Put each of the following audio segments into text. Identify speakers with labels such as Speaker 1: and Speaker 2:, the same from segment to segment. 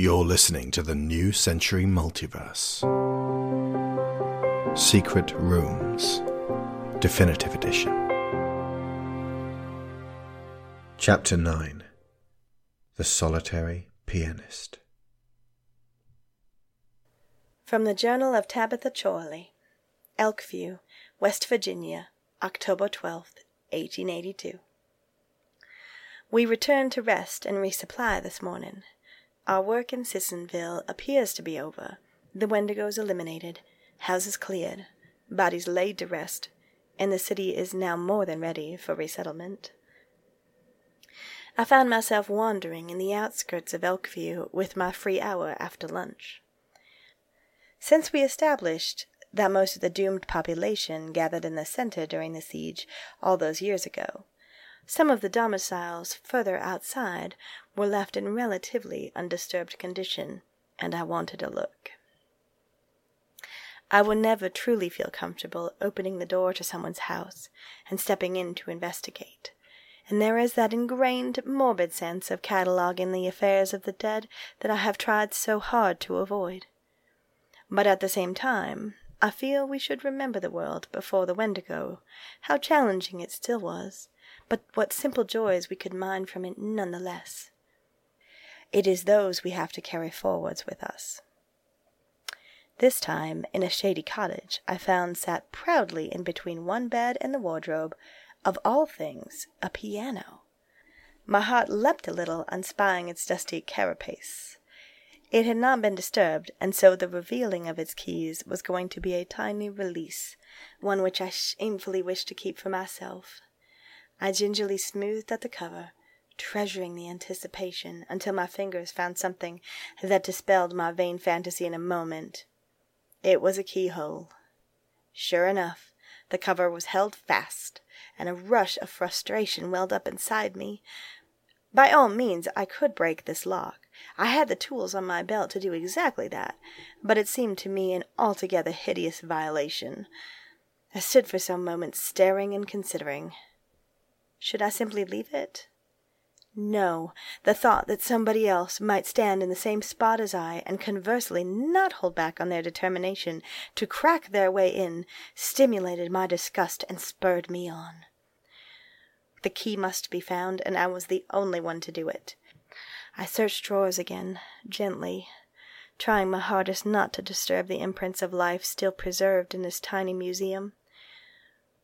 Speaker 1: You're listening to the New Century Multiverse. Secret Rooms, Definitive Edition. Chapter 9 The Solitary Pianist.
Speaker 2: From the Journal of Tabitha Chorley, Elkview, West Virginia, October 12th, 1882. We returned to rest and resupply this morning. Our work in Sissonville appears to be over, the Wendigos eliminated, houses cleared, bodies laid to rest, and the city is now more than ready for resettlement. I found myself wandering in the outskirts of Elkview with my free hour after lunch. Since we established that most of the doomed population gathered in the center during the siege all those years ago, some of the domiciles further outside were left in relatively undisturbed condition, and I wanted a look. I would never truly feel comfortable opening the door to someone's house and stepping in to investigate. And there is that ingrained, morbid sense of cataloguing the affairs of the dead that I have tried so hard to avoid. But at the same time, I feel we should remember the world before the Wendigo, how challenging it still was, but what simple joys we could mine from it none the less. It is those we have to carry forwards with us. This time, in a shady cottage, I found sat proudly in between one bed and the wardrobe, of all things, a piano. My heart leapt a little on spying its dusty carapace. It had not been disturbed, and so the revealing of its keys was going to be a tiny release, one which I shamefully wished to keep for myself. I gingerly smoothed at the cover, treasuring the anticipation until my fingers found something that dispelled my vain fantasy in a moment. It was a keyhole. Sure enough, the cover was held fast, and a rush of frustration welled up inside me. By all means I could break this lock. I had the tools on my belt to do exactly that, but it seemed to me an altogether hideous violation. I stood for some moments staring and considering. Should I simply leave it? No, the thought that somebody else might stand in the same spot as I, and conversely not hold back on their determination to crack their way in, stimulated my disgust and spurred me on. The key must be found, and I was the only one to do it. I searched drawers again, gently, trying my hardest not to disturb the imprints of life still preserved in this tiny museum.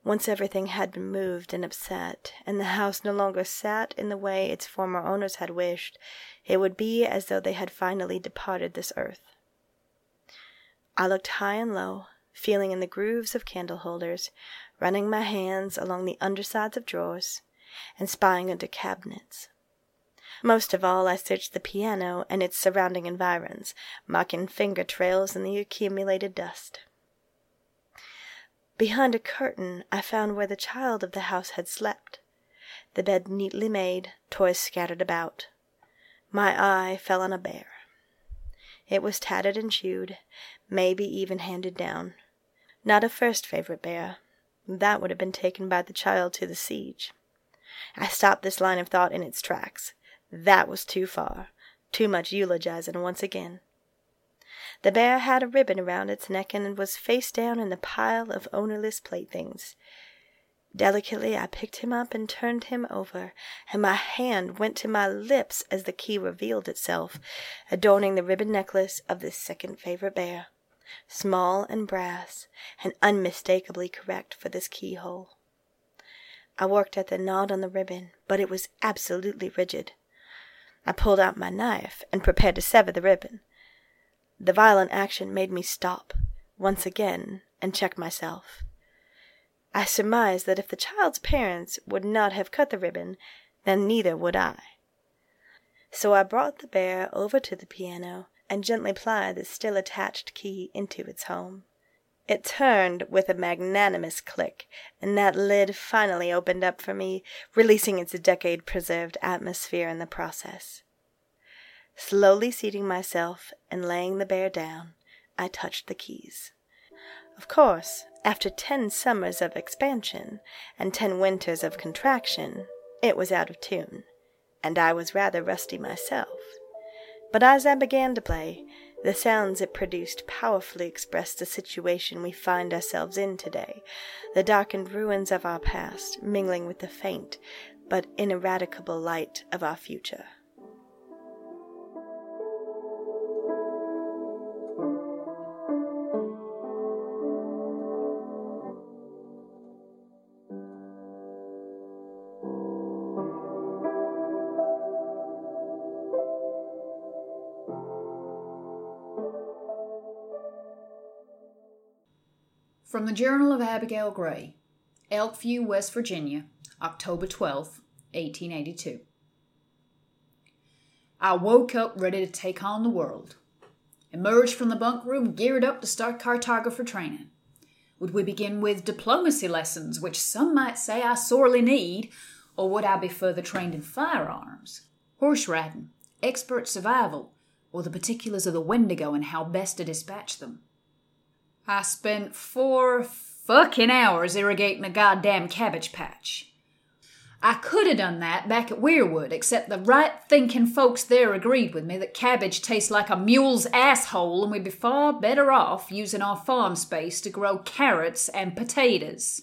Speaker 2: Once everything had been moved and upset, and the house no longer sat in the way its former owners had wished, it would be as though they had finally departed this earth. I looked high and low, feeling in the grooves of candle holders, running my hands along the undersides of drawers, and spying into cabinets. Most of all, I searched the piano and its surrounding environs, marking finger trails in the accumulated dust. Behind a curtain I found where the child of the house had slept, the bed neatly made, toys scattered about. My eye fell on a bear. It was tattered and chewed, maybe even handed down. Not a first favorite bear. That would have been taken by the child to the siege. I stopped this line of thought in its tracks. That was too far. Too much eulogizing once again. The bear had a ribbon around its neck and was face down in the pile of ownerless playthings. Delicately I picked him up and turned him over, and my hand went to my lips as the key revealed itself, adorning the ribbon necklace of this second favorite bear, small and brass, and unmistakably correct for this keyhole. I worked at the knot on the ribbon, but it was absolutely rigid. I pulled out my knife and prepared to sever the ribbon. The violent action made me stop, once again, and check myself. I surmised that if the child's parents would not have cut the ribbon, then neither would I. So I brought the bear over to the piano and gently plied the still attached key into its home. It turned with a magnanimous click, and that lid finally opened up for me, releasing its decade preserved atmosphere in the process. Slowly seating myself and laying the bear down, I touched the keys. Of course, after ten summers of expansion and ten winters of contraction, it was out of tune, and I was rather rusty myself. But as I began to play, the sounds it produced powerfully expressed the situation we find ourselves in today, the darkened ruins of our past mingling with the faint but ineradicable light of our future.
Speaker 3: From the Journal of Abigail Grey, Elkview, West Virginia, October 12, 1882. I woke up ready to take on the world. Emerged from the bunk room, geared up to start cartographer training. Would we begin with diplomacy lessons, which some might say I sorely need, or would I be further trained in firearms, horse riding, expert survival, or the particulars of the Wendigo and how best to dispatch them? I spent four fucking hours irrigating a goddamn cabbage patch. I could have done that back at Weirwood, except the right thinking folks there agreed with me that cabbage tastes like a mule's asshole and we'd be far better off using our farm space to grow carrots and potatoes.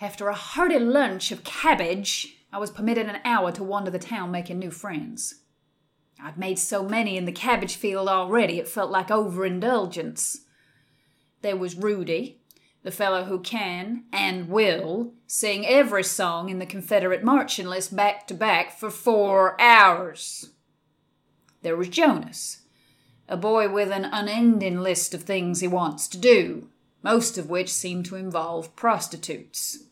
Speaker 3: After a hearty lunch of cabbage, I was permitted an hour to wander the town making new friends. I'd made so many in the cabbage field already it felt like overindulgence. There was Rudy, the fellow who can and will sing every song in the Confederate marching list back to back for four hours. There was Jonas, a boy with an unending list of things he wants to do, most of which seem to involve prostitutes.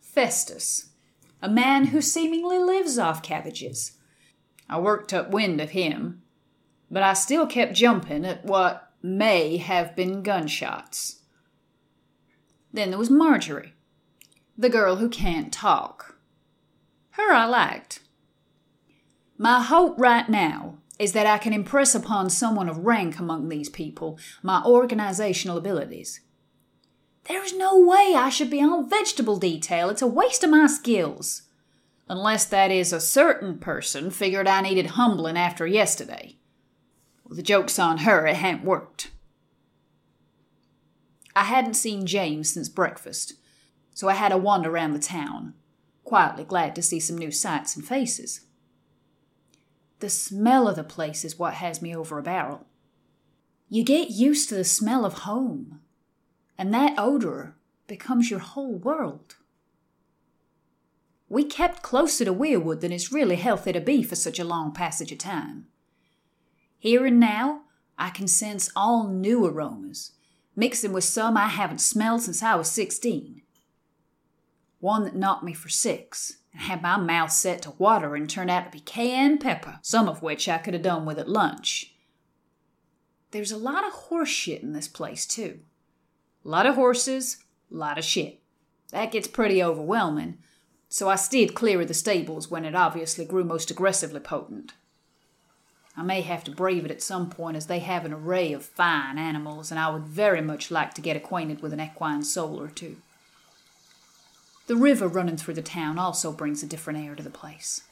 Speaker 3: Festus, a man who seemingly lives off cabbages. I worked up wind of him, but I still kept jumping at what may have been gunshots. Then there was Marjorie, the girl who can't talk. Her I liked. My hope right now is that I can impress upon someone of rank among these people my organizational abilities. There's no way I should be on vegetable detail. It's a waste of my skills. Unless that is a certain person figured I needed humbling after yesterday. The joke's on her, it hadn't worked. I hadn't seen James since breakfast, so I had a wander around the town, quietly glad to see some new sights and faces. The smell of the place is what has me over a barrel. You get used to the smell of home, and that odor becomes your whole world. We kept closer to Weirwood than it's really healthy to be for such a long passage of time. Here and now, I can sense all new aromas, mixing with some I haven't smelled since I was 16. One that knocked me for six and had my mouth set to water and turned out to be cayenne pepper, some of which I could have done with at lunch. There's a lot of horse shit in this place, too. A lot of horses, a lot of shit. That gets pretty overwhelming, so I steered clear of the stables when it obviously grew most aggressively potent. I may have to brave it at some point as they have an array of fine animals, and I would very much like to get acquainted with an equine soul or two. The river running through the town also brings a different air to the place.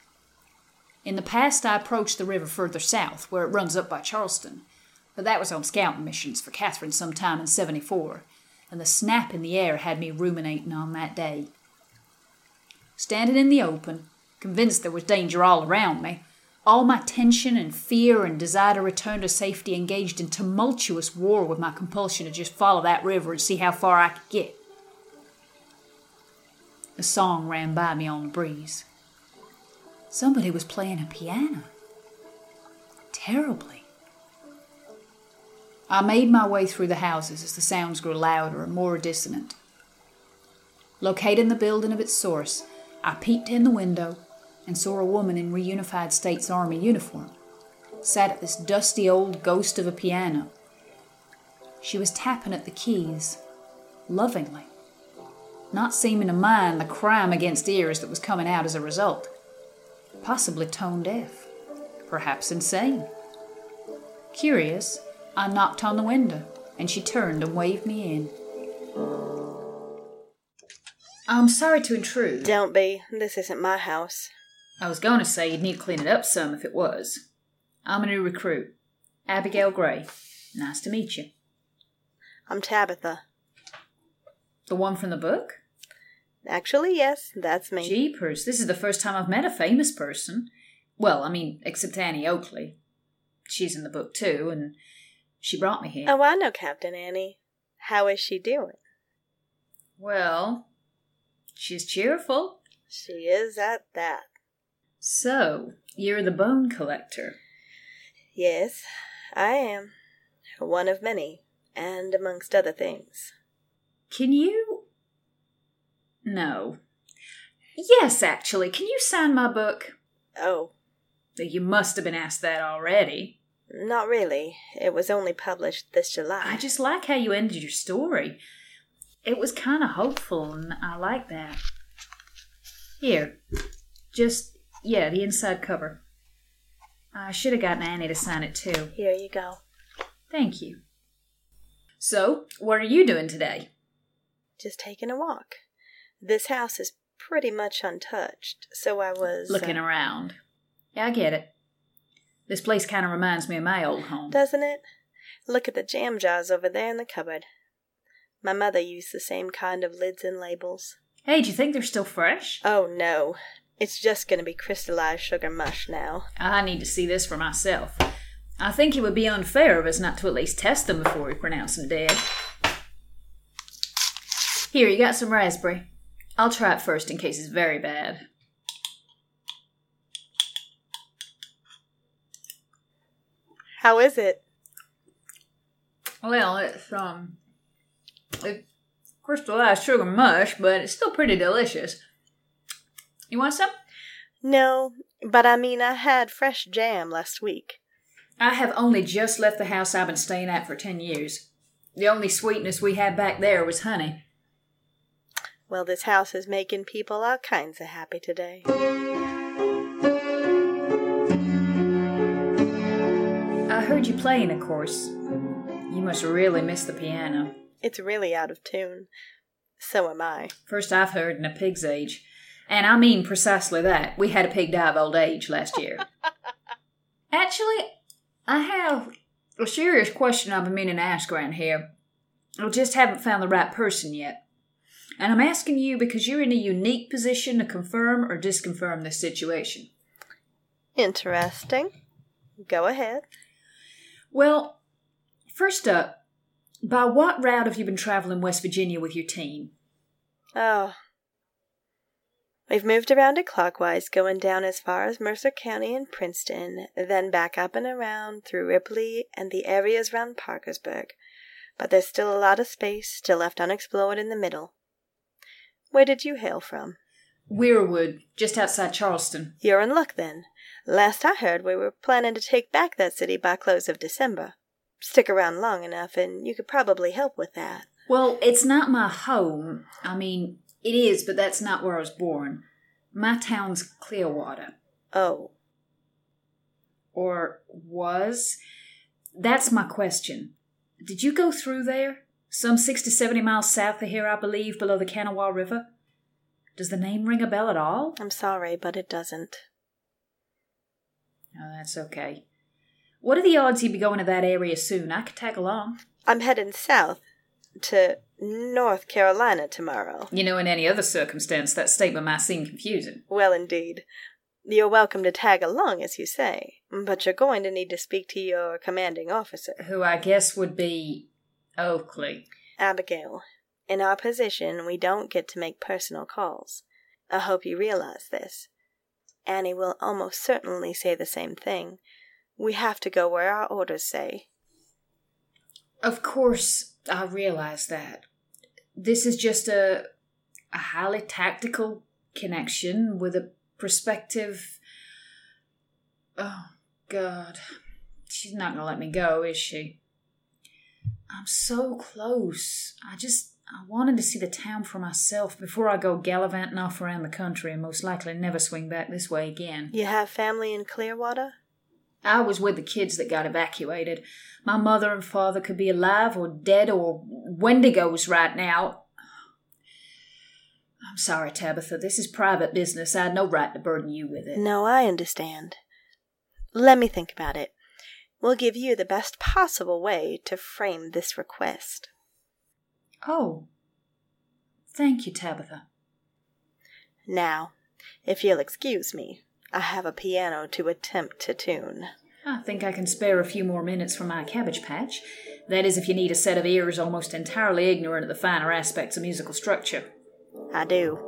Speaker 3: In the past, I approached the river further south, where it runs up by Charleston, but that was on scouting missions for Catherine some time in 74, and the snap in the air had me ruminating on that day. Standing in the open, convinced there was danger all around me, all my tension and fear and desire to return to safety engaged in tumultuous war with my compulsion to just follow that river and see how far I could get. A song ran by me on the breeze. Somebody was playing a piano. Terribly. I made my way through the houses as the sounds grew louder and more dissonant. Locating the building of its source, I peeped in the window and saw a woman in reunified States Army uniform, sat at this dusty old ghost of a piano. She was tapping at the keys, lovingly, not seeming to mind the crime against ears that was coming out as a result. Possibly tone deaf, perhaps insane. Curious, I knocked on the window, and she turned and waved me in. I'm sorry to intrude.
Speaker 2: Don't be. This isn't my house.
Speaker 3: I was going to say you'd need to clean it up some if it was. I'm a new recruit. Abigail Grey. Nice to meet you.
Speaker 2: I'm Tabitha.
Speaker 3: The one from the book?
Speaker 2: Actually, yes, that's me.
Speaker 3: Jeepers, this is the first time I've met a famous person. Well, I mean, except Annie Oakley. She's in the book too, and she brought me here.
Speaker 2: Oh, I know Captain Annie. How is she doing?
Speaker 3: Well, she's cheerful.
Speaker 2: She is at that.
Speaker 3: So, you're the bone collector.
Speaker 2: Yes, I am. One of many, and amongst other things.
Speaker 3: Can you. No. Yes, actually, can you sign my book?
Speaker 2: Oh,
Speaker 3: You must have been asked that already.
Speaker 2: not really. It was only published this July.
Speaker 3: I just like how you ended your story. It was kind of hopeful, and I like that. Here, just, yeah, the inside cover. I should have gotten Annie to sign it too.
Speaker 2: Here you go.
Speaker 3: Thank you. So, what are you doing today?
Speaker 2: Just taking a walk. This house is pretty much untouched, so I was
Speaker 3: Looking
Speaker 2: uh,
Speaker 3: around. Yeah, I get it. This place kind of reminds me of my old home.
Speaker 2: Doesn't it? Look at the jam jars over there in the cupboard. My mother used the same kind of lids and labels.
Speaker 3: Hey, do you think they're still fresh?
Speaker 2: Oh no, it's just gonna be crystallized sugar mush now.
Speaker 3: I need to see this for myself. I think it would be unfair of us not to at least test them before we pronounce them dead. Here, you got some raspberry. I'll try it first in case it's very bad.
Speaker 2: How is it?
Speaker 3: Well, it's um, it's crystallized sugar mush, but it's still pretty delicious. You want some?
Speaker 2: No, but I mean, I had fresh jam last week.
Speaker 3: I have only just left the house I've been staying at for ten years. The only sweetness we had back there was honey.
Speaker 2: Well, this house is making people all kinds of happy today.
Speaker 3: I heard you playing, of course. You must really miss the piano.
Speaker 2: It's really out of tune. So am I.
Speaker 3: First I've heard in a pig's age. And I mean precisely that. We had a pig die of old age last year. Actually, I have a serious question I've been meaning to ask around here. I just haven't found the right person yet. And I'm asking you because you're in a unique position to confirm or disconfirm this situation.
Speaker 2: Interesting. Go ahead.
Speaker 3: Well, first up, by what route have you been traveling West Virginia with your team?
Speaker 2: Oh. We've moved around it clockwise, going down as far as Mercer County and Princeton, then back up and around through Ripley and the areas around Parkersburg. But there's still a lot of space still left unexplored in the middle. Where did you hail from?
Speaker 3: Weirwood, just outside Charleston.
Speaker 2: You're in luck then. Last I heard, we were planning to take back that city by close of December. Stick around long enough, and you could probably help with that.
Speaker 3: Well, it's not my home. I mean, it is, but that's not where I was born. My town's Clearwater.
Speaker 2: Oh,
Speaker 3: Or was? That's my question. Did you go through there? Some 60, 70 miles south of here, I believe, below the Kanawha River? Does the name ring a bell at all?
Speaker 2: I'm sorry, but it doesn't.
Speaker 3: Oh, that's okay. What are the odds you'd be going to that area soon? I could tag along.
Speaker 2: I'm heading south to North Carolina tomorrow.
Speaker 3: You know, in any other circumstance, that statement might seem confusing.
Speaker 2: Well, indeed. You're welcome to tag along, as you say, but you're going to need to speak to your commanding officer,
Speaker 3: Who I guess would be Oakley.
Speaker 2: Abigail. In our position, we don't get to make personal calls. I hope you realize this. Annie will almost certainly say the same thing. We have to go where our orders say.
Speaker 3: Of course, I realize that. This is just a, a highly tactical connection with a prospective. Oh, God. She's not going to let me go, is she? I'm so close. I just. I wanted to see the town for myself before I go gallivanting off around the country and most likely never swing back this way again.
Speaker 2: You have family in Clearwater?
Speaker 3: I was with the kids that got evacuated. My mother and father could be alive or dead or Wendigos right now. I'm sorry, Tabitha. This is private business. I had no right to burden you with it.
Speaker 2: No, I understand. Let me think about it. We'll give you the best possible way to frame this request.
Speaker 3: Oh. Thank you, Tabitha.
Speaker 2: Now, if you'll excuse me, I have a piano to attempt to tune.
Speaker 3: I think I can spare a few more minutes from my cabbage patch. That is, if you need a set of ears almost entirely ignorant of the finer aspects of musical structure.
Speaker 2: I do.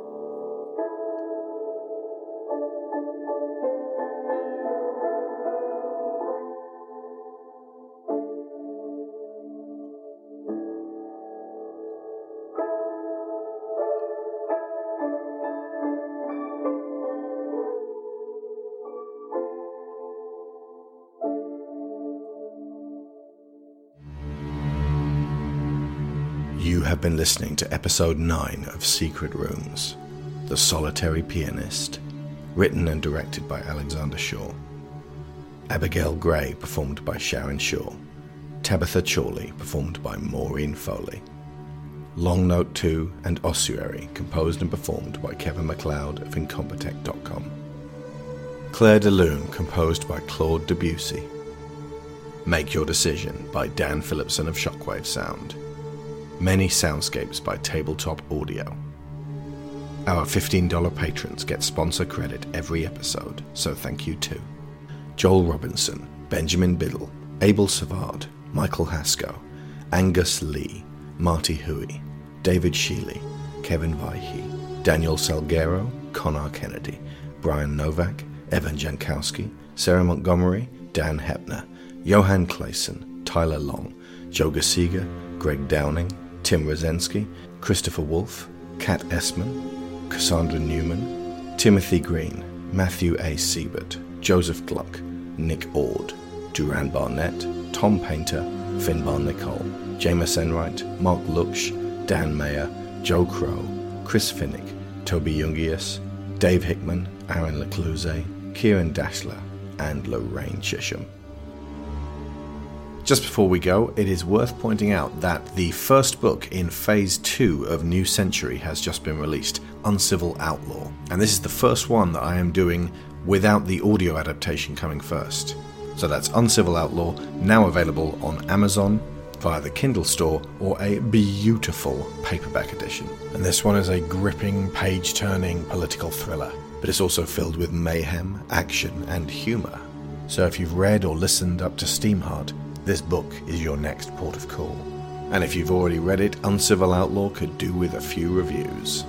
Speaker 1: Have been listening to episode 9 of Secret Rooms The Solitary Pianist, written and directed by Alexander Shaw. Abigail Grey, performed by Sharon Shaw. Tabitha Chorley, performed by Maureen Foley. Long Note 2 and Ossuary, composed and performed by Kevin MacLeod of Incompetech.com. Clair de Lune, composed by Claude Debussy. Make Your Decision by Dan Phillipson of Shockwave Sound. Many soundscapes by Tabletop Audio. Our $15 patrons get sponsor credit every episode, so thank you to. Joel Robinson, Benjamin Biddle, Abel Savard, Michael Hasko, Angus Lee, Marty Hooie, David Shealy, Kevin Veighy, Daniel Salgueiro, Conar Kennedy, Bryan Novak, Evan Jankowski, Sarah Montgomery, Dan Hoeppner, Johan Claesson, Tylor Long, Jo Gisiger, Greg Downing, Tim Rozenski, Christopher Wolfe, Kat Essmann, Cassandra Newman, Timothy Green, Matthew A. Seibert, Joseph Gluck, Nick Ord, Duran Barnett, Tom Painter, Finbar Nicholl, Jamas Enright, Marc Lucksch, Dan Mayer, Joe Crow, Chris Finik, Toby Jungius, Dave Hickman, Aaron LaCluyze, Ciaran Dachtler, and Lorraine Chisholm. Just before we go, it is worth pointing out that the first book in Phase 2 of New Century has just been released, Uncivil Outlaw. And this is the first one that I am doing without the audio adaptation coming first. So that's Uncivil Outlaw, now available on Amazon, via the Kindle store, or a beautiful paperback edition. And this one is a gripping, page turning political thriller, but it's also filled with mayhem, action, and humour. So if you've read or listened up to Steamheart, this book is your next port of call. And if you've already read it, Uncivil Outlaw could do with a few reviews.